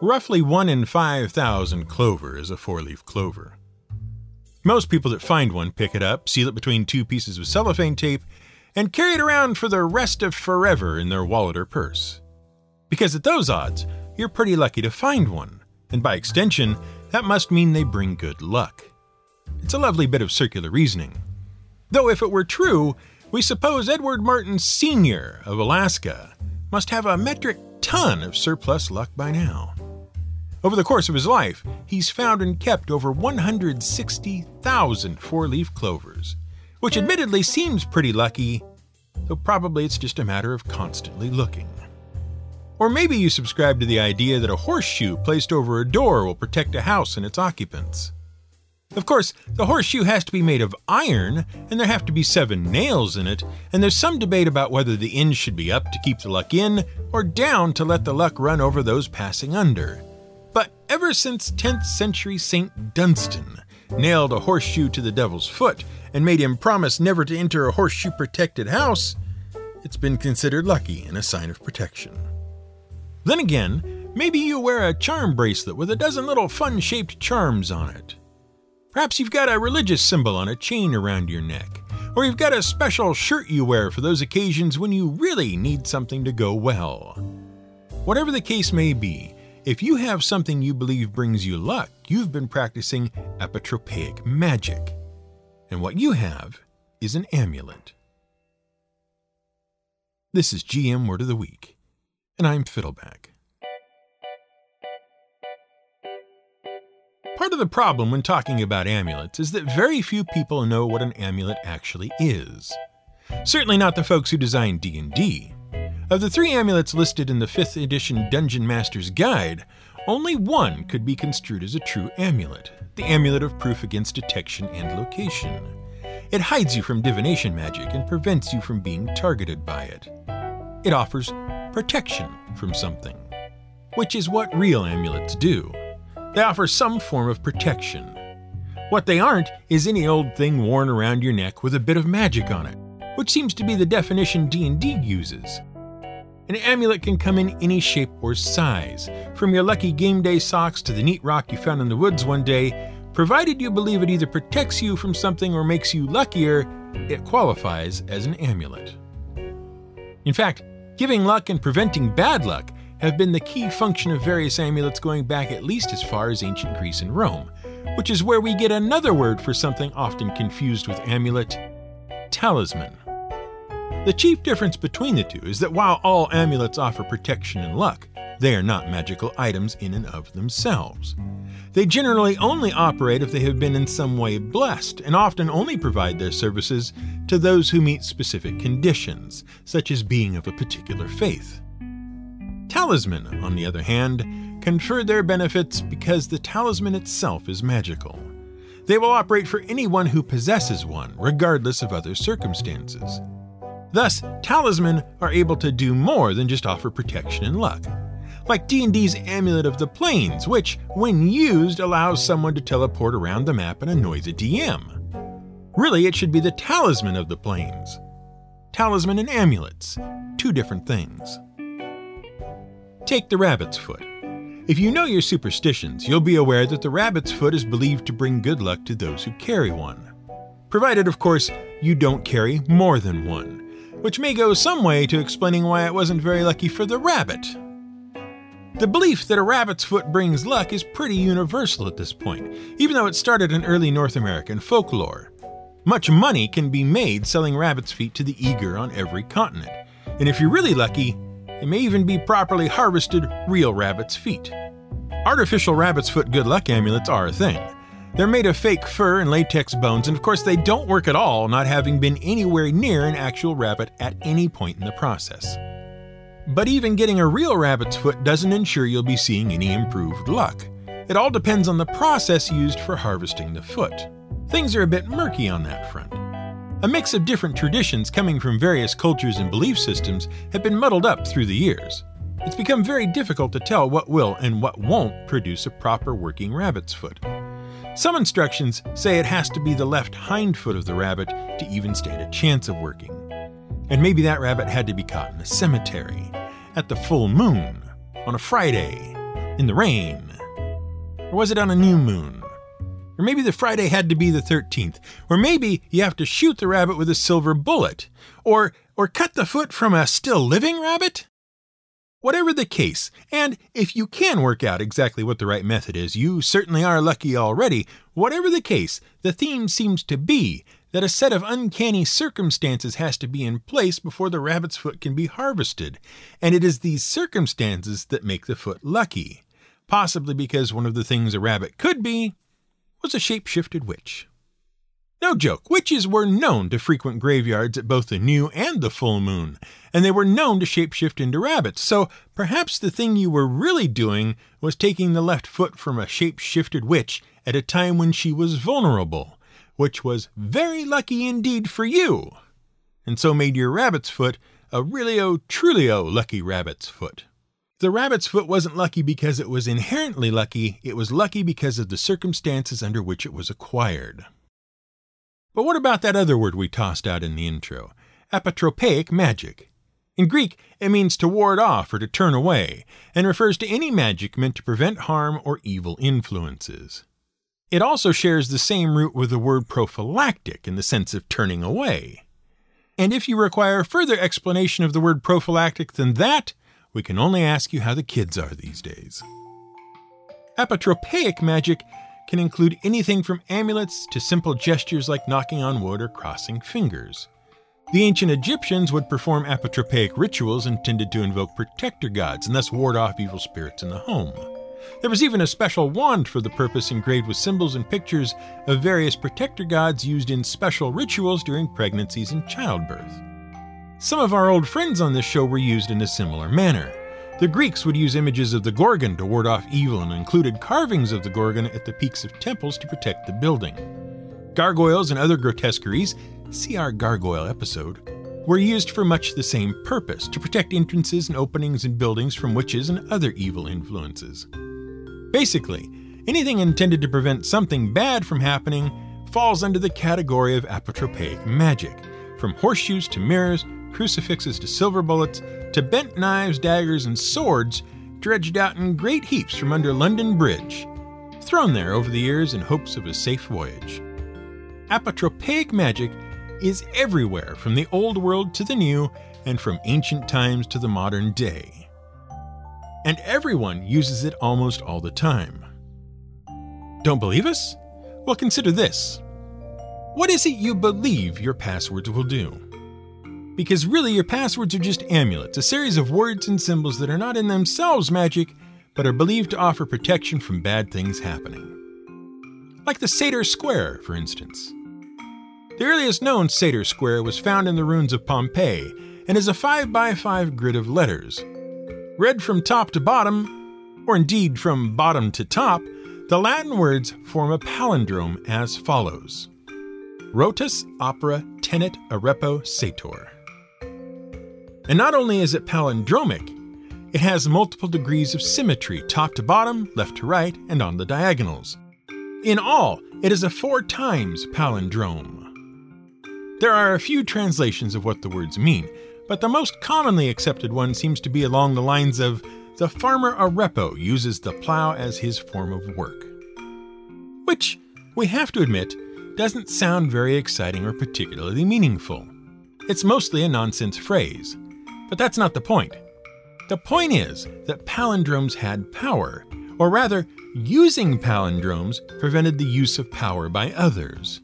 Roughly 1 in 5,000 clover is a four leaf clover. Most people that find one pick it up, seal it between two pieces of cellophane tape, and carry it around for the rest of forever in their wallet or purse. Because at those odds, you're pretty lucky to find one, and by extension, that must mean they bring good luck. It's a lovely bit of circular reasoning. Though, if it were true, we suppose Edward Martin Sr. of Alaska must have a metric ton of surplus luck by now. Over the course of his life, he's found and kept over 160,000 four leaf clovers, which admittedly seems pretty lucky, though probably it's just a matter of constantly looking. Or maybe you subscribe to the idea that a horseshoe placed over a door will protect a house and its occupants. Of course, the horseshoe has to be made of iron, and there have to be seven nails in it, and there's some debate about whether the end should be up to keep the luck in, or down to let the luck run over those passing under. But ever since 10th century St. Dunstan nailed a horseshoe to the devil's foot and made him promise never to enter a horseshoe protected house, it's been considered lucky and a sign of protection. Then again, maybe you wear a charm bracelet with a dozen little fun shaped charms on it. Perhaps you've got a religious symbol on a chain around your neck, or you've got a special shirt you wear for those occasions when you really need something to go well. Whatever the case may be, if you have something you believe brings you luck, you've been practicing apotropaic magic. And what you have is an amulet. This is GM Word of the Week, and I'm Fiddleback. Part of the problem when talking about amulets is that very few people know what an amulet actually is. Certainly not the folks who designed D&D. Of the three amulets listed in the 5th edition Dungeon Master's Guide, only one could be construed as a true amulet the Amulet of Proof Against Detection and Location. It hides you from divination magic and prevents you from being targeted by it. It offers protection from something, which is what real amulets do. They offer some form of protection. What they aren't is any old thing worn around your neck with a bit of magic on it, which seems to be the definition D&D uses. An amulet can come in any shape or size, from your lucky game day socks to the neat rock you found in the woods one day, provided you believe it either protects you from something or makes you luckier, it qualifies as an amulet. In fact, giving luck and preventing bad luck have been the key function of various amulets going back at least as far as ancient Greece and Rome, which is where we get another word for something often confused with amulet talisman. The chief difference between the two is that while all amulets offer protection and luck, they are not magical items in and of themselves. They generally only operate if they have been in some way blessed, and often only provide their services to those who meet specific conditions, such as being of a particular faith. Talisman, on the other hand, confer their benefits because the talisman itself is magical. They will operate for anyone who possesses one, regardless of other circumstances. Thus, talismen are able to do more than just offer protection and luck. Like D&D's Amulet of the Plains, which, when used, allows someone to teleport around the map and annoy the DM. Really, it should be the Talisman of the Plains. Talisman and amulets, two different things. Take the rabbit's foot. If you know your superstitions, you'll be aware that the rabbit's foot is believed to bring good luck to those who carry one. Provided, of course, you don't carry more than one which may go some way to explaining why it wasn't very lucky for the rabbit. The belief that a rabbit's foot brings luck is pretty universal at this point, even though it started in early North American folklore. Much money can be made selling rabbit's feet to the eager on every continent, and if you're really lucky, it may even be properly harvested real rabbit's feet. Artificial rabbit's foot good luck amulets are a thing, they're made of fake fur and latex bones, and of course, they don't work at all, not having been anywhere near an actual rabbit at any point in the process. But even getting a real rabbit's foot doesn't ensure you'll be seeing any improved luck. It all depends on the process used for harvesting the foot. Things are a bit murky on that front. A mix of different traditions coming from various cultures and belief systems have been muddled up through the years. It's become very difficult to tell what will and what won't produce a proper working rabbit's foot. Some instructions say it has to be the left hind foot of the rabbit to even stand a chance of working. And maybe that rabbit had to be caught in a cemetery, at the full moon, on a Friday, In the rain? Or was it on a new moon? Or maybe the Friday had to be the 13th. Or maybe you have to shoot the rabbit with a silver bullet. Or or cut the foot from a still living rabbit? Whatever the case, and if you can work out exactly what the right method is, you certainly are lucky already. Whatever the case, the theme seems to be that a set of uncanny circumstances has to be in place before the rabbit's foot can be harvested, and it is these circumstances that make the foot lucky, possibly because one of the things a rabbit could be was a shape-shifted witch. No joke, witches were known to frequent graveyards at both the new and the full moon, and they were known to shapeshift into rabbits, so perhaps the thing you were really doing was taking the left foot from a shape-shifted witch at a time when she was vulnerable, which was very lucky indeed for you, and so made your rabbit's foot a really oh truly oh lucky rabbit's foot. The rabbit's foot wasn't lucky because it was inherently lucky, it was lucky because of the circumstances under which it was acquired. But what about that other word we tossed out in the intro? Apotropaic magic. In Greek, it means to ward off or to turn away, and refers to any magic meant to prevent harm or evil influences. It also shares the same root with the word prophylactic in the sense of turning away. And if you require further explanation of the word prophylactic than that, we can only ask you how the kids are these days. Apotropaic magic can include anything from amulets to simple gestures like knocking on wood or crossing fingers. The ancient Egyptians would perform apotropaic rituals intended to invoke protector gods and thus ward off evil spirits in the home. There was even a special wand for the purpose engraved with symbols and pictures of various protector gods used in special rituals during pregnancies and childbirth. Some of our old friends on this show were used in a similar manner. The Greeks would use images of the Gorgon to ward off evil and included carvings of the Gorgon at the peaks of temples to protect the building. Gargoyles and other grotesqueries, see our gargoyle episode, were used for much the same purpose to protect entrances and openings in buildings from witches and other evil influences. Basically, anything intended to prevent something bad from happening falls under the category of apotropaic magic, from horseshoes to mirrors, crucifixes to silver bullets, to bent knives, daggers, and swords dredged out in great heaps from under London Bridge, thrown there over the years in hopes of a safe voyage. Apotropaic magic is everywhere from the old world to the new, and from ancient times to the modern day. And everyone uses it almost all the time. Don't believe us? Well, consider this. What is it you believe your passwords will do? Because really your passwords are just amulets, a series of words and symbols that are not in themselves magic, but are believed to offer protection from bad things happening. Like the Sator Square, for instance. The earliest known Sator Square was found in the ruins of Pompeii and is a 5 by 5 grid of letters. Read from top to bottom, or indeed from bottom to top, the Latin words form a palindrome as follows Rotas opera tenet arepo sator. And not only is it palindromic, it has multiple degrees of symmetry, top to bottom, left to right, and on the diagonals. In all, it is a four times palindrome. There are a few translations of what the words mean, but the most commonly accepted one seems to be along the lines of the farmer Arepo uses the plow as his form of work. Which, we have to admit, doesn't sound very exciting or particularly meaningful. It's mostly a nonsense phrase, but that's not the point. The point is that palindromes had power, or rather, using palindromes prevented the use of power by others.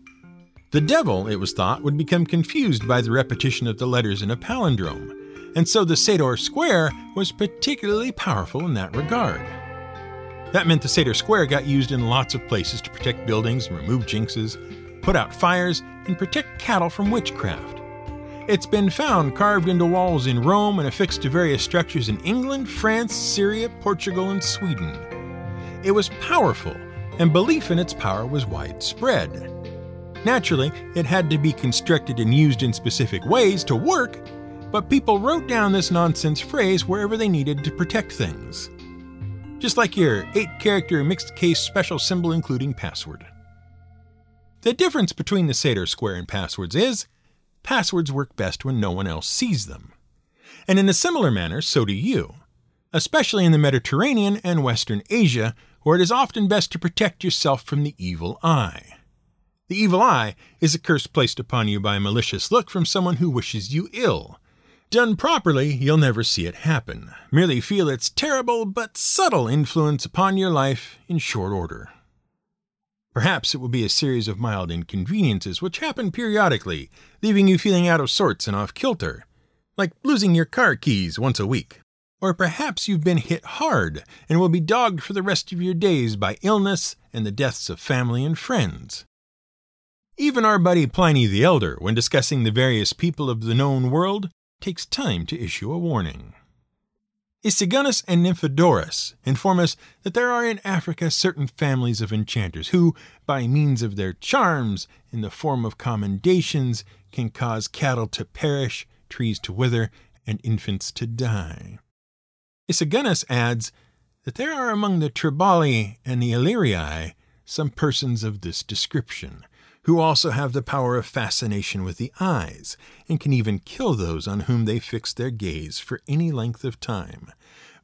The devil, it was thought, would become confused by the repetition of the letters in a palindrome, and so the Sator Square was particularly powerful in that regard. That meant the Sator Square got used in lots of places to protect buildings and remove jinxes, put out fires, and protect cattle from witchcraft. It's been found carved into walls in Rome and affixed to various structures in England, France, Syria, Portugal, and Sweden. It was powerful, and belief in its power was widespread. Naturally, it had to be constructed and used in specific ways to work, but people wrote down this nonsense phrase wherever they needed to protect things. Just like your 8 character mixed case special symbol including password. The difference between the Sator square and passwords is passwords work best when no one else sees them. And in a similar manner, so do you. especially in the Mediterranean and Western Asia, where it is often best to protect yourself from the evil eye. The evil eye is a curse placed upon you by a malicious look from someone who wishes you ill. Done properly, you'll never see it happen, merely feel its terrible but subtle influence upon your life in short order. Perhaps it will be a series of mild inconveniences which happen periodically, leaving you feeling out of sorts and off kilter, like losing your car keys once a week. Or perhaps you've been hit hard and will be dogged for the rest of your days by illness and the deaths of family and friends. Even our buddy Pliny the Elder, when discussing the various people of the known world, takes time to issue a warning. Isigonus and Nymphodorus inform us that there are in Africa certain families of enchanters who, by means of their charms in the form of commendations, can cause cattle to perish, trees to wither, and infants to die. Isigonus adds that there are among the Triballi and the Illyrii some persons of this description, who also have the power of fascination with the eyes, and can even kill those on whom they fix their gaze for any length of time,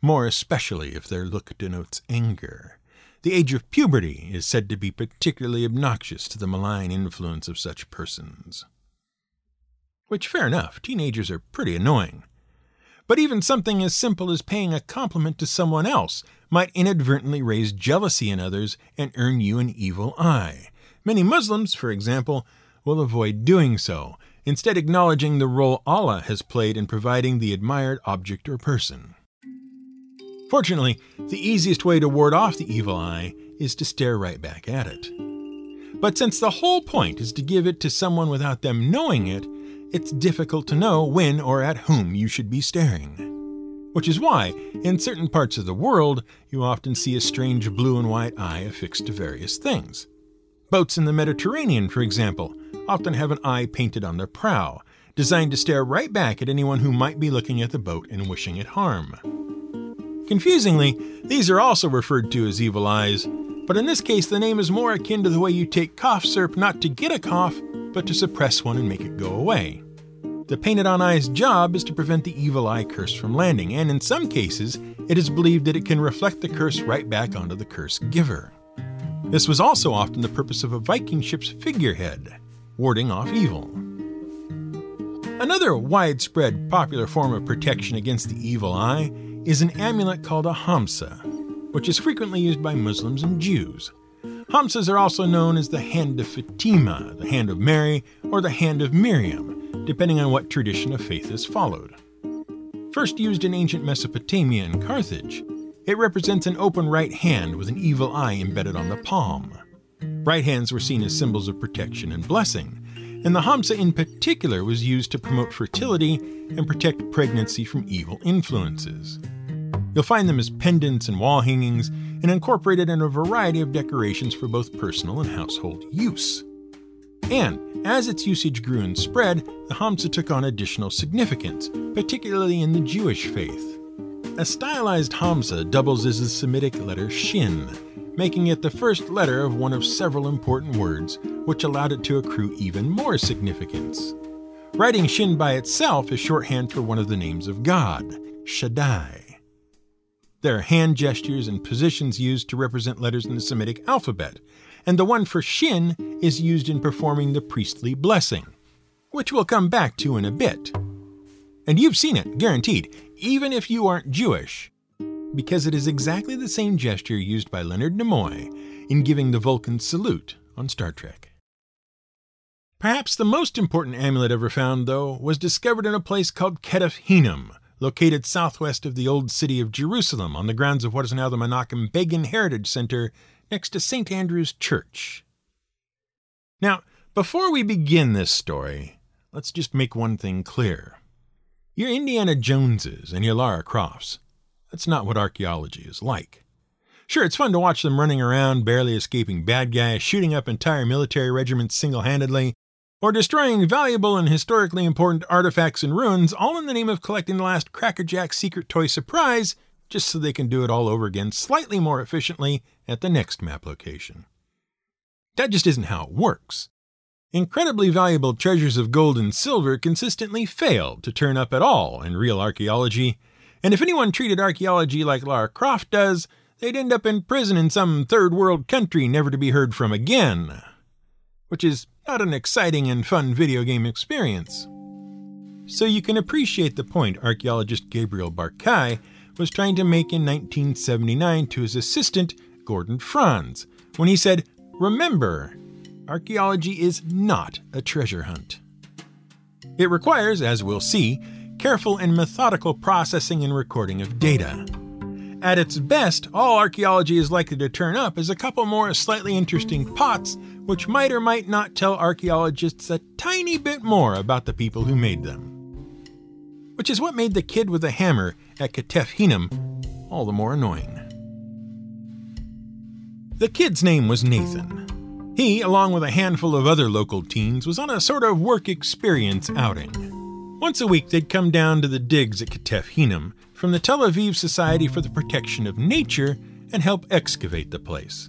more especially if their look denotes anger. The age of puberty is said to be particularly obnoxious to the malign influence of such persons. Which, fair enough, teenagers are pretty annoying. But even something as simple as paying a compliment to someone else might inadvertently raise jealousy in others and earn you an evil eye Many Muslims, for example, will avoid doing so, instead acknowledging the role Allah has played in providing the admired object or person. Fortunately, the easiest way to ward off the evil eye is to stare right back at it. But since the whole point is to give it to someone without them knowing it, it's difficult to know when or at whom you should be staring. Which is why, in certain parts of the world, you often see a strange blue and white eye affixed to various things. Boats in the Mediterranean, for example, often have an eye painted on their prow, designed to stare right back at anyone who might be looking at the boat and wishing it harm. Confusingly, these are also referred to as evil eyes, but in this case the name is more akin to the way you take cough syrup not to get a cough, but to suppress one and make it go away. The painted on eye's job is to prevent the evil eye curse from landing, and in some cases, it is believed that it can reflect the curse right back onto the curse giver. This was also often the purpose of a Viking ship's figurehead, warding off evil. Another widespread popular form of protection against the evil eye is an amulet called a hamsa, which is frequently used by Muslims and Jews. Hamsas are also known as the Hand of Fatima, the Hand of Mary, or the Hand of Miriam, depending on what tradition of faith is followed. First used in ancient Mesopotamia and Carthage, it represents an open right hand with an evil eye embedded on the palm. Right hands were seen as symbols of protection and blessing, and the Hamsa in particular was used to promote fertility and protect pregnancy from evil influences. You'll find them as pendants and wall hangings and incorporated in a variety of decorations for both personal and household use. And as its usage grew and spread, the Hamsa took on additional significance, particularly in the Jewish faith. A stylized Hamsa doubles as the Semitic letter Shin, making it the first letter of one of several important words, which allowed it to accrue even more significance. Writing Shin by itself is shorthand for one of the names of God, Shaddai. There are hand gestures and positions used to represent letters in the Semitic alphabet, and the one for Shin is used in performing the priestly blessing, which we'll come back to in a bit. And you've seen it, guaranteed, even if you aren't Jewish, because it is exactly the same gesture used by Leonard Nimoy in giving the Vulcan salute on Star Trek. Perhaps the most important amulet ever found, though, was discovered in a place called Ketef Hinnom, located southwest of the old city of Jerusalem on the grounds of what is now the Menachem Begin Heritage Center next to St. Andrew's Church. Now, before we begin this story, let's just make one thing clear. Your Indiana Joneses and your Lara Crofts. That's not what archaeology is like. Sure, it's fun to watch them running around, barely escaping bad guys, shooting up entire military regiments single handedly, or destroying valuable and historically important artifacts and ruins, all in the name of collecting the last Crackerjack secret toy surprise, just so they can do it all over again slightly more efficiently at the next map location. That just isn't how it works. Incredibly valuable treasures of gold and silver consistently fail to turn up at all in real archaeology, And if anyone treated archaeology like Lara Croft does, they'd end up in prison in some third world country never to be heard from again. Which is not an exciting and fun video game experience. So you can appreciate the point archaeologist Gabriel Barkai was trying to make in 1979 to his assistant, Gordon Franz, when he said, Remember, archaeology is not a treasure hunt. It requires, as we'll see, careful and methodical processing and recording of data. At its best, all archaeology is likely to turn up is a couple more slightly interesting pots, which might or might not tell archaeologists a tiny bit more about the people who made them. Which is what made the kid with a hammer at Ketef Hinnom all the more annoying. The kid's name was Nathan. He, along with a handful of other local teens, was on a sort of work experience outing. Once a week, they'd come down to the digs at Ketef Hinnom from the Tel Aviv Society for the Protection of Nature and help excavate the place.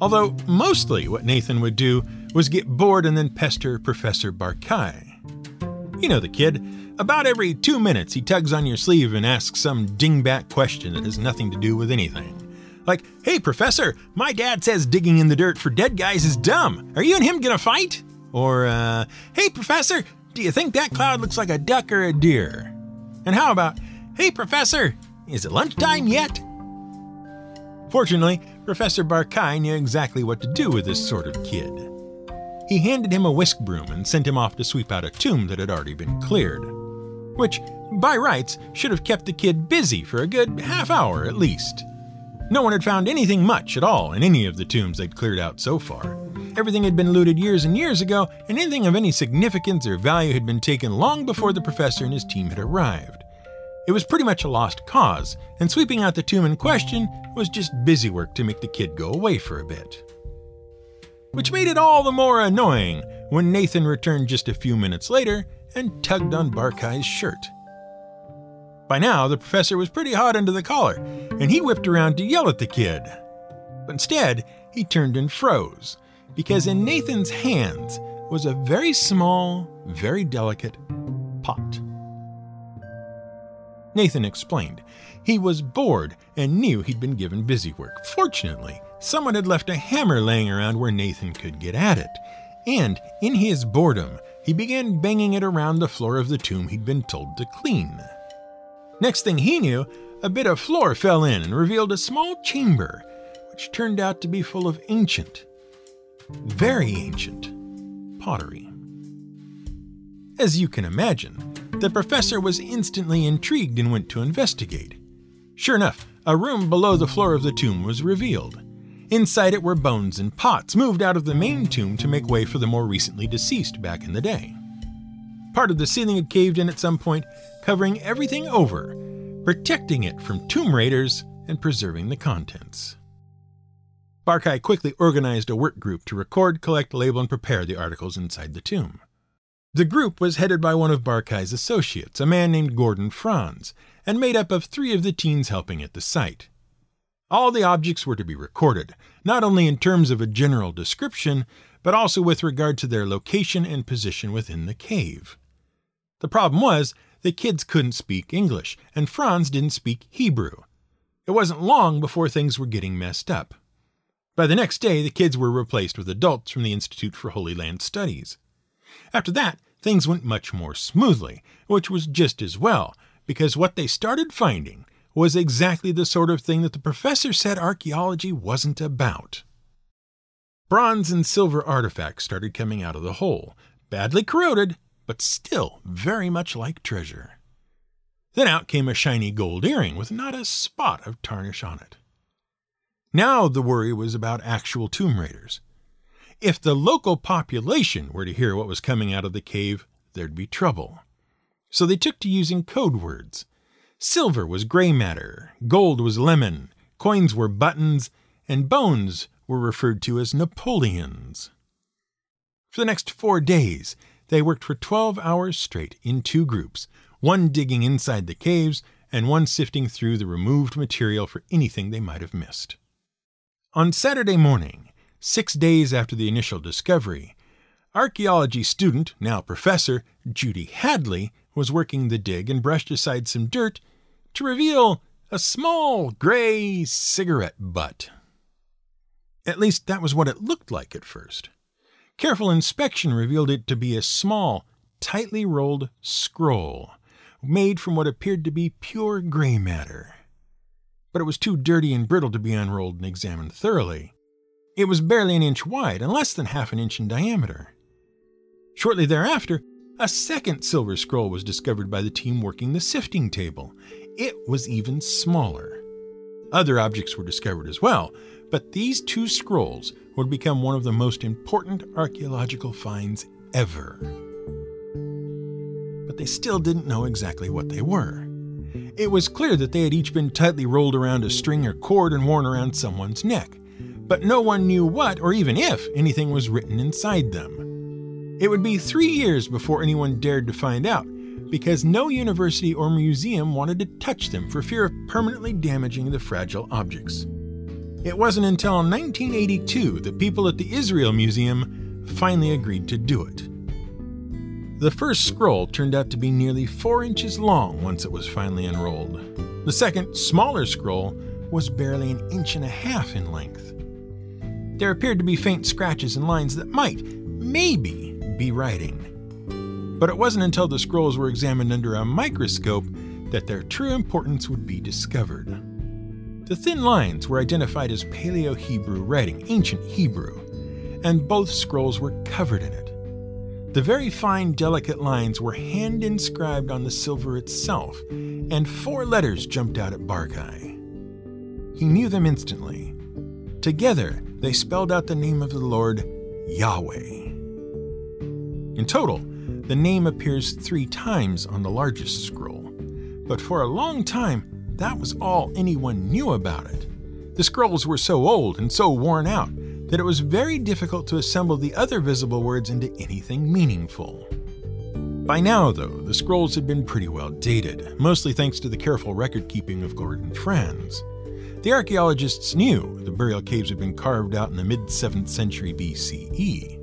Although mostly what Nathan would do was get bored and then pester Professor Barkai. You know the kid. About every two minutes, he tugs on your sleeve and asks some dingbat question that has nothing to do with anything. Like, hey, Professor, my dad says digging in the dirt for dead guys is dumb. Are you and him gonna fight? Or, uh, hey, Professor, do you think that cloud looks like a duck or a deer? And how about, hey, Professor, is it lunchtime yet? Fortunately, Professor Barkai knew exactly what to do with this sort of kid. He handed him a whisk broom and sent him off to sweep out a tomb that had already been cleared. Which, by rights, should have kept the kid busy for a good half hour at least. No one had found anything much at all in any of the tombs they'd cleared out so far. Everything had been looted years and years ago, and anything of any significance or value had been taken long before the professor and his team had arrived. It was pretty much a lost cause, and sweeping out the tomb in question was just busy work to make the kid go away for a bit. Which made it all the more annoying when Nathan returned just a few minutes later and tugged on Barkay's shirt. By now, the professor was pretty hot under the collar, and he whipped around to yell at the kid. But instead, he turned and froze, because in Nathan's hands was a very small, very delicate pot. Nathan explained. He was bored and knew he'd been given busy work. Fortunately, someone had left a hammer laying around where Nathan could get at it. And in his boredom, he began banging it around the floor of the tomb he'd been told to clean. Next thing he knew, a bit of floor fell in and revealed a small chamber, which turned out to be full of ancient, very ancient pottery. As you can imagine, the professor was instantly intrigued and went to investigate. Sure enough, a room below the floor of the tomb was revealed. Inside it were bones and pots moved out of the main tomb to make way for the more recently deceased back in the day. Part of the ceiling had caved in at some point, covering everything over, protecting it from tomb raiders and preserving the contents. Barkay quickly organized a work group to record, collect, label, and prepare the articles inside the tomb. The group was headed by one of Barkay's associates, a man named Gordon Franz, and made up of three of the teens helping at the site. All the objects were to be recorded, not only in terms of a general description, but also with regard to their location and position within the cave. The problem was, the kids couldn't speak English, and Franz didn't speak Hebrew. It wasn't long before things were getting messed up. By the next day, the kids were replaced with adults from the Institute for Holy Land Studies. After that, things went much more smoothly, which was just as well, because what they started finding was exactly the sort of thing that the professor said archaeology wasn't about. Bronze and silver artifacts started coming out of the hole, badly corroded, but still very much like treasure. Then out came a shiny gold earring with not a spot of tarnish on it. Now the worry was about actual tomb raiders. If the local population were to hear what was coming out of the cave, there'd be trouble. So they took to using code words. Silver was gray matter, gold was lemon, coins were buttons, and bones were referred to as Napoleons. For the next four days, they worked for 12 hours straight in two groups, one digging inside the caves and one sifting through the removed material for anything they might have missed. On Saturday morning, six days after the initial discovery, archaeology student, now professor, Judy Hadley, was working the dig and brushed aside some dirt to reveal a small gray cigarette butt. At least that was what it looked like at first. Careful inspection revealed it to be a small, tightly rolled scroll made from what appeared to be pure gray matter. But it was too dirty and brittle to be unrolled and examined thoroughly. It was barely an inch wide and less than half an inch in diameter. Shortly thereafter, a second silver scroll was discovered by the team working the sifting table. It was even smaller. Other objects were discovered as well, but these two scrolls would become one of the most important archaeological finds ever. But they still didn't know exactly what they were. It was clear that they had each been tightly rolled around a string or cord and worn around someone's neck, but no one knew what or even if anything was written inside them. It would be three years before anyone dared to find out, because no university or museum wanted to touch them for fear of permanently damaging the fragile objects. It wasn't until 1982 that people at the Israel Museum finally agreed to do it. The first scroll turned out to be nearly four inches long once it was finally unrolled. The second, smaller scroll was barely an inch and a half in length. There appeared to be faint scratches and lines that might, maybe, be writing. But it wasn't until the scrolls were examined under a microscope that their true importance would be discovered. The thin lines were identified as Paleo Hebrew writing, ancient Hebrew, and both scrolls were covered in it. The very fine, delicate lines were hand inscribed on the silver itself, and four letters jumped out at Barkai. He knew them instantly. Together, they spelled out the name of the Lord, Yahweh. In total, the name appears three times on the largest scroll, but for a long time, that was all anyone knew about it. The scrolls were so old and so worn out that it was very difficult to assemble the other visible words into anything meaningful. By now, though, the scrolls had been pretty well dated, mostly thanks to the careful record keeping of Gordon Franz. The archaeologists knew the burial caves had been carved out in the mid 7th century BCE.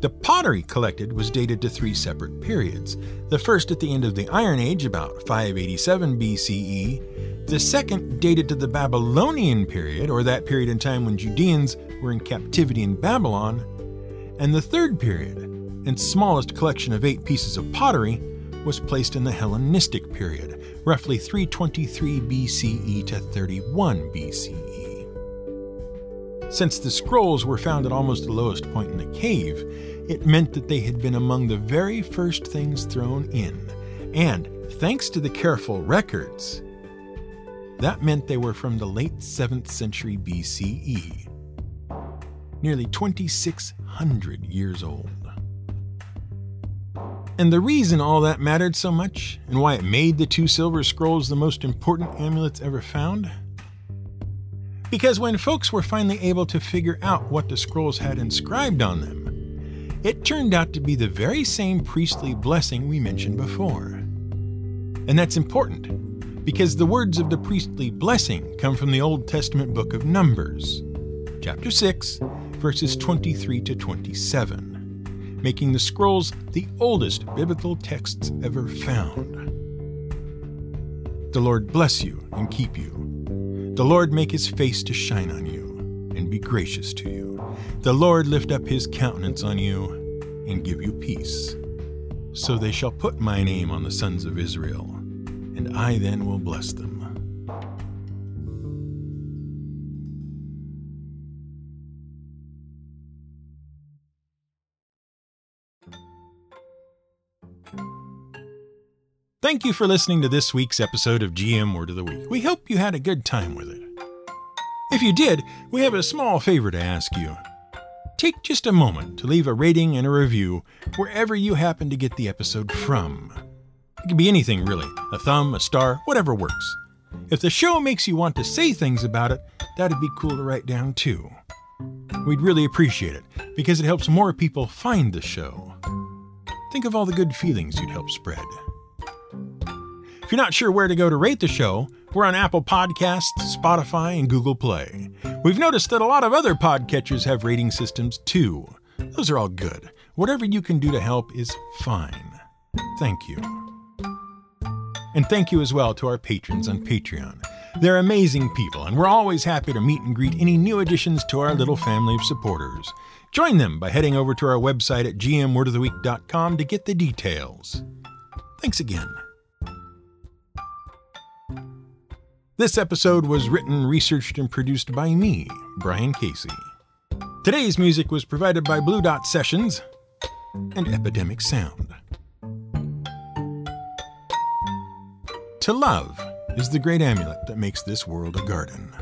The pottery collected was dated to three separate periods. The first at the end of the Iron Age, about 587 BCE. The second dated to the Babylonian period, or that period in time when Judeans were in captivity in Babylon. And the third period, and smallest collection of eight pieces of pottery, was placed in the Hellenistic period, roughly 323 BCE to 31 BCE. Since the scrolls were found at almost the lowest point in the cave, it meant that they had been among the very first things thrown in. And thanks to the careful records, that meant they were from the late 7th century BCE, nearly 2,600 years old. And the reason all that mattered so much, and why it made the two silver scrolls the most important amulets ever found? Because when folks were finally able to figure out what the scrolls had inscribed on them, it turned out to be the very same priestly blessing we mentioned before. And that's important, because the words of the priestly blessing come from the Old Testament book of Numbers, chapter 6, verses 23 to 27 making the scrolls the oldest biblical texts ever found. The Lord bless you and keep you. The Lord make his face to shine on you and be gracious to you. The Lord lift up his countenance on you and give you peace. So they shall put my name on the sons of Israel, and I then will bless them. Thank you for listening to this week's episode of GM Word of the Week. We hope you had a good time with it. If you did, we have a small favor to ask you. Take just a moment to leave a rating and a review wherever you happen to get the episode from. It can be anything, really a thumb, a star, whatever works. If the show makes you want to say things about it, that'd be cool to write down too. We'd really appreciate it because it helps more people find the show. Think of all the good feelings you'd help spread. If you're not sure where to go to rate the show, we're on Apple Podcasts, Spotify, and Google Play. We've noticed that a lot of other podcatchers have rating systems too. Those are all good. Whatever you can do to help is fine. Thank you. And thank you as well to our patrons on Patreon. They're amazing people, and we're always happy to meet and greet any new additions to our little family of supporters. Join them by heading over to our website at gmwordoftheweek.com to get the details. Thanks again. This episode was written, researched, and produced by me, Brian Casey. Today's music was provided by Blue Dot Sessions and Epidemic Sound. To love is the great amulet that makes this world a garden.